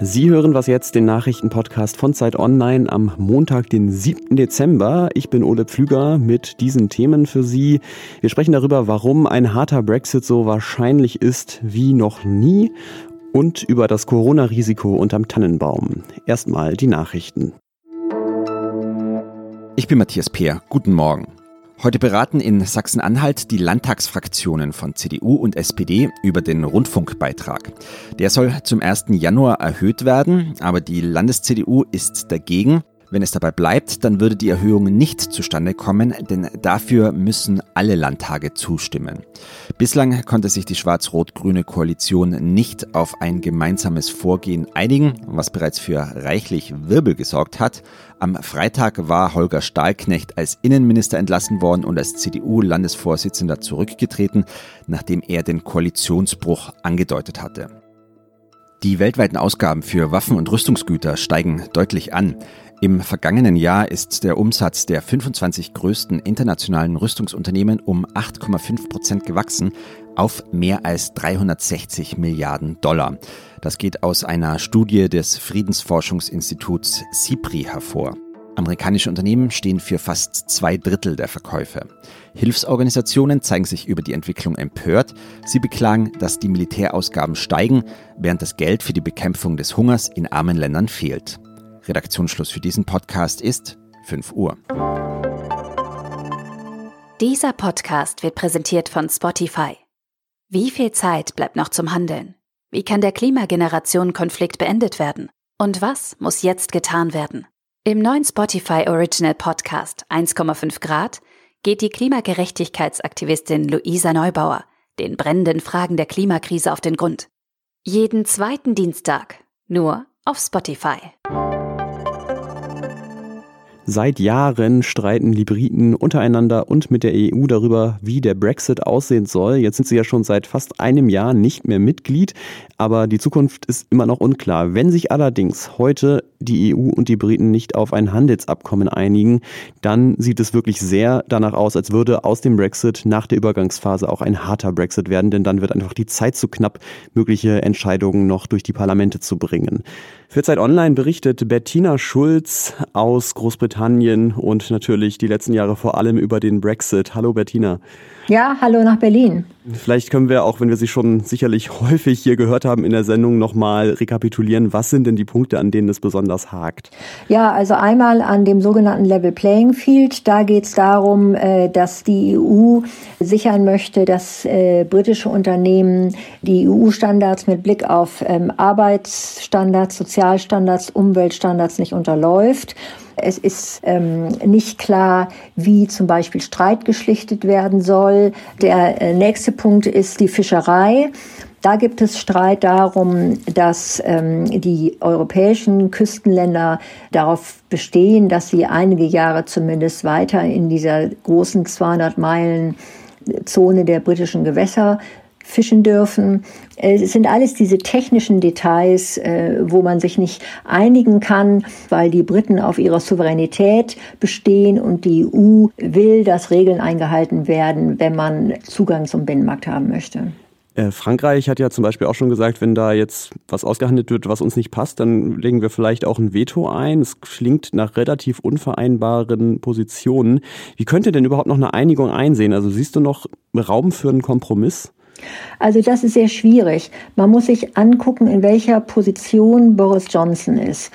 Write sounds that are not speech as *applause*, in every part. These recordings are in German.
Sie hören was jetzt, den Nachrichtenpodcast von Zeit Online am Montag, den 7. Dezember. Ich bin Ole Pflüger mit diesen Themen für Sie. Wir sprechen darüber, warum ein harter Brexit so wahrscheinlich ist wie noch nie und über das Corona-Risiko unterm Tannenbaum. Erstmal die Nachrichten. Ich bin Matthias Peer. Guten Morgen. Heute beraten in Sachsen-Anhalt die Landtagsfraktionen von CDU und SPD über den Rundfunkbeitrag. Der soll zum 1. Januar erhöht werden, aber die Landes-CDU ist dagegen. Wenn es dabei bleibt, dann würde die Erhöhung nicht zustande kommen, denn dafür müssen alle Landtage zustimmen. Bislang konnte sich die schwarz-rot-grüne Koalition nicht auf ein gemeinsames Vorgehen einigen, was bereits für reichlich Wirbel gesorgt hat. Am Freitag war Holger Stahlknecht als Innenminister entlassen worden und als CDU-Landesvorsitzender zurückgetreten, nachdem er den Koalitionsbruch angedeutet hatte. Die weltweiten Ausgaben für Waffen und Rüstungsgüter steigen deutlich an. Im vergangenen Jahr ist der Umsatz der 25 größten internationalen Rüstungsunternehmen um 8,5 Prozent gewachsen auf mehr als 360 Milliarden Dollar. Das geht aus einer Studie des Friedensforschungsinstituts CIPRI hervor. Amerikanische Unternehmen stehen für fast zwei Drittel der Verkäufe. Hilfsorganisationen zeigen sich über die Entwicklung empört. Sie beklagen, dass die Militärausgaben steigen, während das Geld für die Bekämpfung des Hungers in armen Ländern fehlt. Redaktionsschluss für diesen Podcast ist 5 Uhr. Dieser Podcast wird präsentiert von Spotify. Wie viel Zeit bleibt noch zum Handeln? Wie kann der Klimageneration-Konflikt beendet werden? Und was muss jetzt getan werden? Im neuen Spotify Original Podcast 1,5 Grad geht die Klimagerechtigkeitsaktivistin Luisa Neubauer den brennenden Fragen der Klimakrise auf den Grund. Jeden zweiten Dienstag, nur auf Spotify. Seit Jahren streiten die Briten untereinander und mit der EU darüber, wie der Brexit aussehen soll. Jetzt sind sie ja schon seit fast einem Jahr nicht mehr Mitglied, aber die Zukunft ist immer noch unklar. Wenn sich allerdings heute die EU und die Briten nicht auf ein Handelsabkommen einigen, dann sieht es wirklich sehr danach aus, als würde aus dem Brexit nach der Übergangsphase auch ein harter Brexit werden, denn dann wird einfach die Zeit zu knapp, mögliche Entscheidungen noch durch die Parlamente zu bringen. Für Zeit Online berichtet Bettina Schulz aus Großbritannien und natürlich die letzten Jahre vor allem über den Brexit. Hallo Bettina. Ja, hallo nach Berlin. Vielleicht können wir, auch wenn wir sie schon sicherlich *laughs* häufig hier gehört haben in der Sendung, nochmal rekapitulieren. Was sind denn die Punkte, an denen es besonders hakt? Ja, also einmal an dem sogenannten Level Playing Field. Da geht es darum, äh, dass die EU sichern möchte, dass äh, britische Unternehmen die EU-Standards mit Blick auf ähm, Arbeitsstandards, Sozialstandards, Umweltstandards nicht unterläuft. Es ist ähm, nicht klar, wie zum Beispiel Streit geschlichtet werden soll. Der äh, nächste Punkt ist die Fischerei. Da gibt es Streit darum, dass ähm, die europäischen Küstenländer darauf bestehen, dass sie einige Jahre zumindest weiter in dieser großen 200 Meilen Zone der britischen Gewässer fischen dürfen. Es sind alles diese technischen Details, äh, wo man sich nicht einigen kann, weil die Briten auf ihrer Souveränität bestehen und die EU will, dass Regeln eingehalten werden, wenn man Zugang zum Binnenmarkt haben möchte. Äh, Frankreich hat ja zum Beispiel auch schon gesagt, wenn da jetzt was ausgehandelt wird, was uns nicht passt, dann legen wir vielleicht auch ein Veto ein. Es klingt nach relativ unvereinbaren Positionen. Wie könnte denn überhaupt noch eine Einigung einsehen? Also siehst du noch Raum für einen Kompromiss? Also das ist sehr schwierig. Man muss sich angucken, in welcher Position Boris Johnson ist.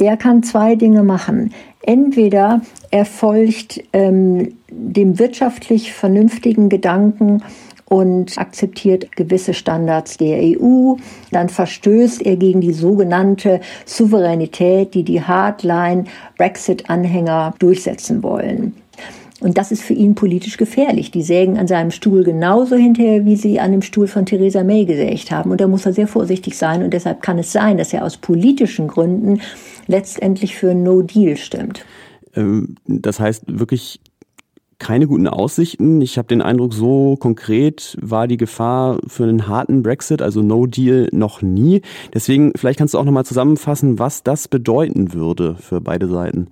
Der kann zwei Dinge machen. Entweder er folgt ähm, dem wirtschaftlich vernünftigen Gedanken und akzeptiert gewisse Standards der EU. Dann verstößt er gegen die sogenannte Souveränität, die die Hardline-Brexit-Anhänger durchsetzen wollen. Und das ist für ihn politisch gefährlich. Die sägen an seinem Stuhl genauso hinterher, wie sie an dem Stuhl von Theresa May gesägt haben. Und da muss er sehr vorsichtig sein. Und deshalb kann es sein, dass er aus politischen Gründen letztendlich für No Deal stimmt. Ähm, das heißt wirklich keine guten Aussichten. Ich habe den Eindruck, so konkret war die Gefahr für einen harten Brexit, also No Deal, noch nie. Deswegen, vielleicht kannst du auch nochmal zusammenfassen, was das bedeuten würde für beide Seiten.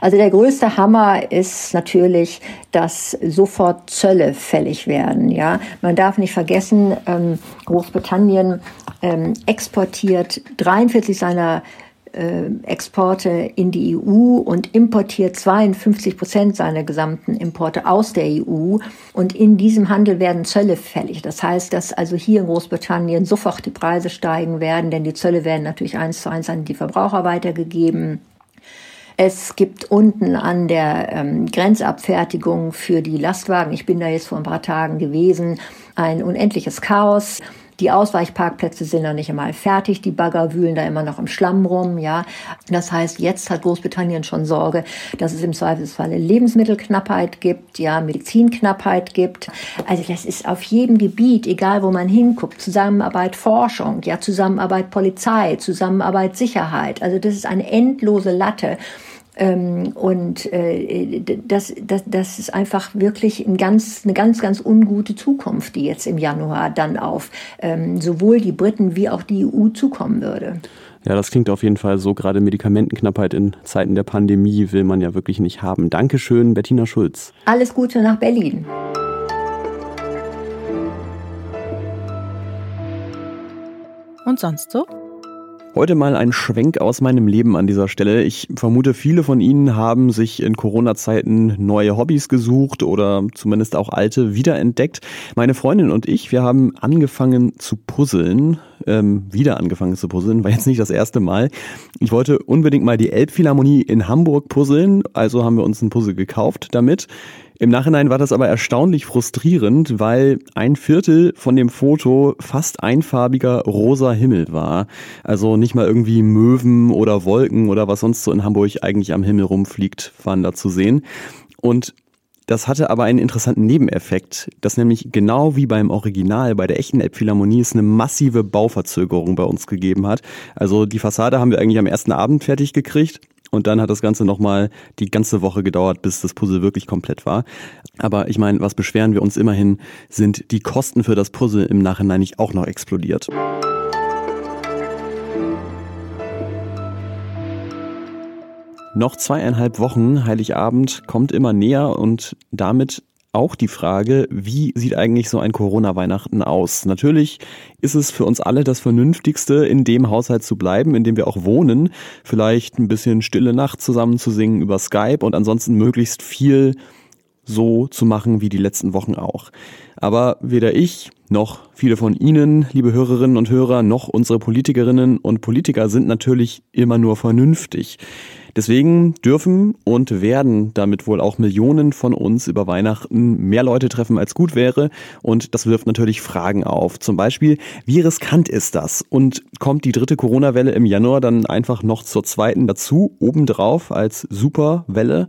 Also der größte Hammer ist natürlich, dass sofort Zölle fällig werden. Ja, man darf nicht vergessen, ähm, Großbritannien ähm, exportiert 43 seiner äh, Exporte in die EU und importiert 52 Prozent seiner gesamten Importe aus der EU. Und in diesem Handel werden Zölle fällig. Das heißt, dass also hier in Großbritannien sofort die Preise steigen werden, denn die Zölle werden natürlich eins zu eins an die Verbraucher weitergegeben. Es gibt unten an der ähm, Grenzabfertigung für die Lastwagen, ich bin da jetzt vor ein paar Tagen gewesen, ein unendliches Chaos. Die Ausweichparkplätze sind noch nicht einmal fertig. Die Bagger wühlen da immer noch im Schlamm rum, ja. Das heißt, jetzt hat Großbritannien schon Sorge, dass es im Zweifelsfalle Lebensmittelknappheit gibt, ja, Medizinknappheit gibt. Also das ist auf jedem Gebiet, egal wo man hinguckt, Zusammenarbeit Forschung, ja, Zusammenarbeit Polizei, Zusammenarbeit Sicherheit. Also das ist eine endlose Latte. Ähm, und äh, das, das, das ist einfach wirklich ein ganz, eine ganz, ganz ungute Zukunft, die jetzt im Januar dann auf ähm, sowohl die Briten wie auch die EU zukommen würde. Ja, das klingt auf jeden Fall so. Gerade Medikamentenknappheit in Zeiten der Pandemie will man ja wirklich nicht haben. Dankeschön, Bettina Schulz. Alles Gute nach Berlin. Und sonst so? Heute mal ein Schwenk aus meinem Leben an dieser Stelle. Ich vermute, viele von Ihnen haben sich in Corona-Zeiten neue Hobbys gesucht oder zumindest auch alte wiederentdeckt. Meine Freundin und ich, wir haben angefangen zu puzzeln. Ähm, wieder angefangen zu puzzeln, war jetzt nicht das erste Mal. Ich wollte unbedingt mal die Elbphilharmonie in Hamburg puzzeln, also haben wir uns ein Puzzle gekauft damit. Im Nachhinein war das aber erstaunlich frustrierend, weil ein Viertel von dem Foto fast einfarbiger rosa Himmel war. Also nicht mal irgendwie Möwen oder Wolken oder was sonst so in Hamburg eigentlich am Himmel rumfliegt, waren da zu sehen. Und das hatte aber einen interessanten Nebeneffekt, dass nämlich genau wie beim Original, bei der echten Elbphilharmonie, es eine massive Bauverzögerung bei uns gegeben hat. Also die Fassade haben wir eigentlich am ersten Abend fertig gekriegt und dann hat das Ganze nochmal die ganze Woche gedauert, bis das Puzzle wirklich komplett war. Aber ich meine, was beschweren wir uns immerhin, sind die Kosten für das Puzzle im Nachhinein nicht auch noch explodiert. Noch zweieinhalb Wochen, Heiligabend, kommt immer näher und damit auch die Frage, wie sieht eigentlich so ein Corona-Weihnachten aus? Natürlich ist es für uns alle das Vernünftigste, in dem Haushalt zu bleiben, in dem wir auch wohnen. Vielleicht ein bisschen Stille Nacht zusammen zu singen über Skype und ansonsten möglichst viel so zu machen wie die letzten Wochen auch. Aber weder ich noch viele von Ihnen, liebe Hörerinnen und Hörer, noch unsere Politikerinnen und Politiker sind natürlich immer nur vernünftig. Deswegen dürfen und werden damit wohl auch Millionen von uns über Weihnachten mehr Leute treffen, als gut wäre. Und das wirft natürlich Fragen auf. Zum Beispiel, wie riskant ist das? Und kommt die dritte Corona-Welle im Januar dann einfach noch zur zweiten dazu, obendrauf als Superwelle?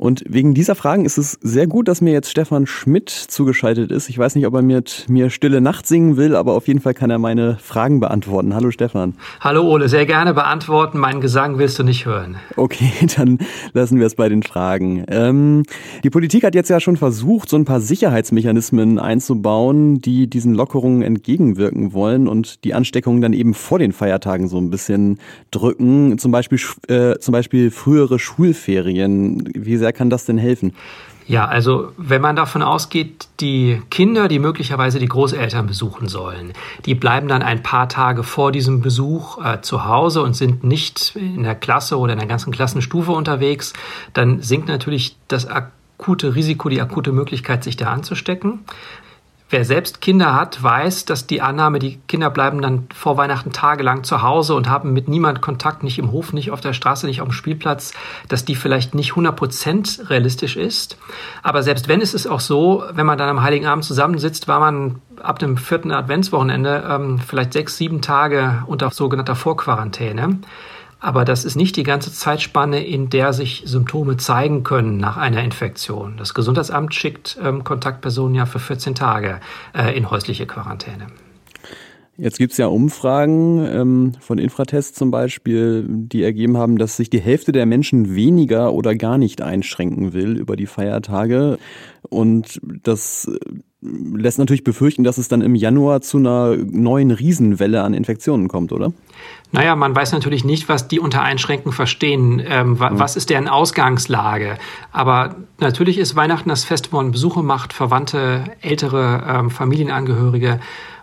Und wegen dieser Fragen ist es sehr gut, dass mir jetzt Stefan Schmidt zugeschaltet ist. Ich weiß nicht, ob er mit mir Stille Nacht singen will, aber auf jeden Fall kann er meine Fragen beantworten. Hallo Stefan. Hallo Ole, sehr gerne beantworten. Meinen Gesang willst du nicht hören. Okay, *laughs* dann lassen wir es bei den Fragen. Ähm, die Politik hat jetzt ja schon versucht, so ein paar Sicherheitsmechanismen einzubauen, die diesen Lockerungen entgegenwirken wollen und die Ansteckungen dann eben vor den Feiertagen so ein bisschen drücken. Zum Beispiel, äh, zum Beispiel frühere Schulferien. Wie sehr kann das denn helfen? Ja, also wenn man davon ausgeht, die Kinder, die möglicherweise die Großeltern besuchen sollen, die bleiben dann ein paar Tage vor diesem Besuch äh, zu Hause und sind nicht in der Klasse oder in der ganzen Klassenstufe unterwegs, dann sinkt natürlich das akute Risiko, die akute Möglichkeit, sich da anzustecken. Wer selbst Kinder hat, weiß, dass die Annahme, die Kinder bleiben dann vor Weihnachten tagelang zu Hause und haben mit niemand Kontakt, nicht im Hof, nicht auf der Straße, nicht auf dem Spielplatz, dass die vielleicht nicht 100% realistisch ist. Aber selbst wenn es ist auch so, wenn man dann am Heiligen Abend zusammensitzt, war man ab dem vierten Adventswochenende ähm, vielleicht sechs, sieben Tage unter sogenannter Vorquarantäne. Aber das ist nicht die ganze Zeitspanne, in der sich Symptome zeigen können nach einer Infektion. Das Gesundheitsamt schickt ähm, Kontaktpersonen ja für 14 Tage äh, in häusliche Quarantäne. Jetzt gibt es ja Umfragen ähm, von Infratest zum Beispiel, die ergeben haben, dass sich die Hälfte der Menschen weniger oder gar nicht einschränken will über die Feiertage. Und das lässt natürlich befürchten, dass es dann im Januar zu einer neuen Riesenwelle an Infektionen kommt, oder? Naja, man weiß natürlich nicht, was die unter Einschränken verstehen. Ähm, was ist deren Ausgangslage? Aber natürlich ist Weihnachten das Fest, wo man Besuche macht, Verwandte, ältere ähm, Familienangehörige.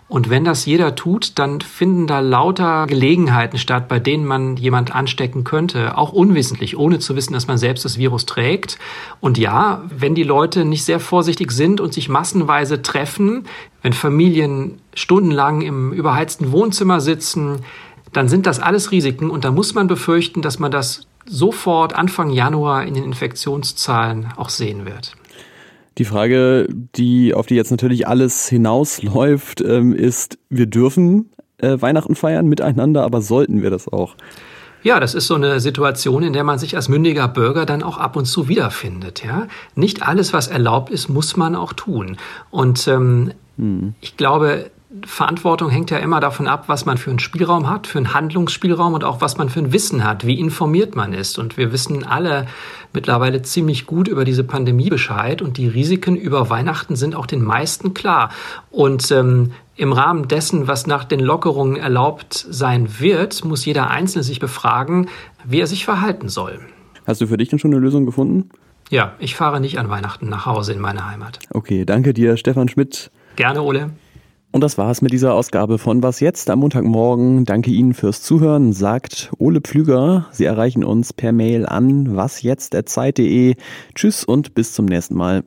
Und wenn das jeder tut, dann finden da lauter Gelegenheiten statt, bei denen man jemand anstecken könnte, auch unwissentlich, ohne zu wissen, dass man selbst das Virus trägt. Und ja, wenn die Leute nicht sehr vorsichtig sind und sich massenweise treffen, wenn Familien stundenlang im überheizten Wohnzimmer sitzen, dann sind das alles Risiken und da muss man befürchten, dass man das sofort Anfang Januar in den Infektionszahlen auch sehen wird. Die Frage, die auf die jetzt natürlich alles hinausläuft, ähm, ist, wir dürfen äh, Weihnachten feiern miteinander, aber sollten wir das auch? Ja, das ist so eine Situation, in der man sich als mündiger Bürger dann auch ab und zu wiederfindet. Ja? Nicht alles, was erlaubt ist, muss man auch tun. Und ähm, hm. ich glaube, Verantwortung hängt ja immer davon ab, was man für einen Spielraum hat, für einen Handlungsspielraum und auch was man für ein Wissen hat, wie informiert man ist. Und wir wissen alle mittlerweile ziemlich gut über diese Pandemie Bescheid und die Risiken über Weihnachten sind auch den meisten klar. Und ähm, im Rahmen dessen, was nach den Lockerungen erlaubt sein wird, muss jeder Einzelne sich befragen, wie er sich verhalten soll. Hast du für dich denn schon eine Lösung gefunden? Ja, ich fahre nicht an Weihnachten nach Hause in meine Heimat. Okay, danke dir, Stefan Schmidt. Gerne, Ole. Und das war's mit dieser Ausgabe von Was jetzt am Montagmorgen. Danke Ihnen fürs Zuhören, sagt Ole Pflüger. Sie erreichen uns per Mail an wasjetzt.zeit.de. Tschüss und bis zum nächsten Mal.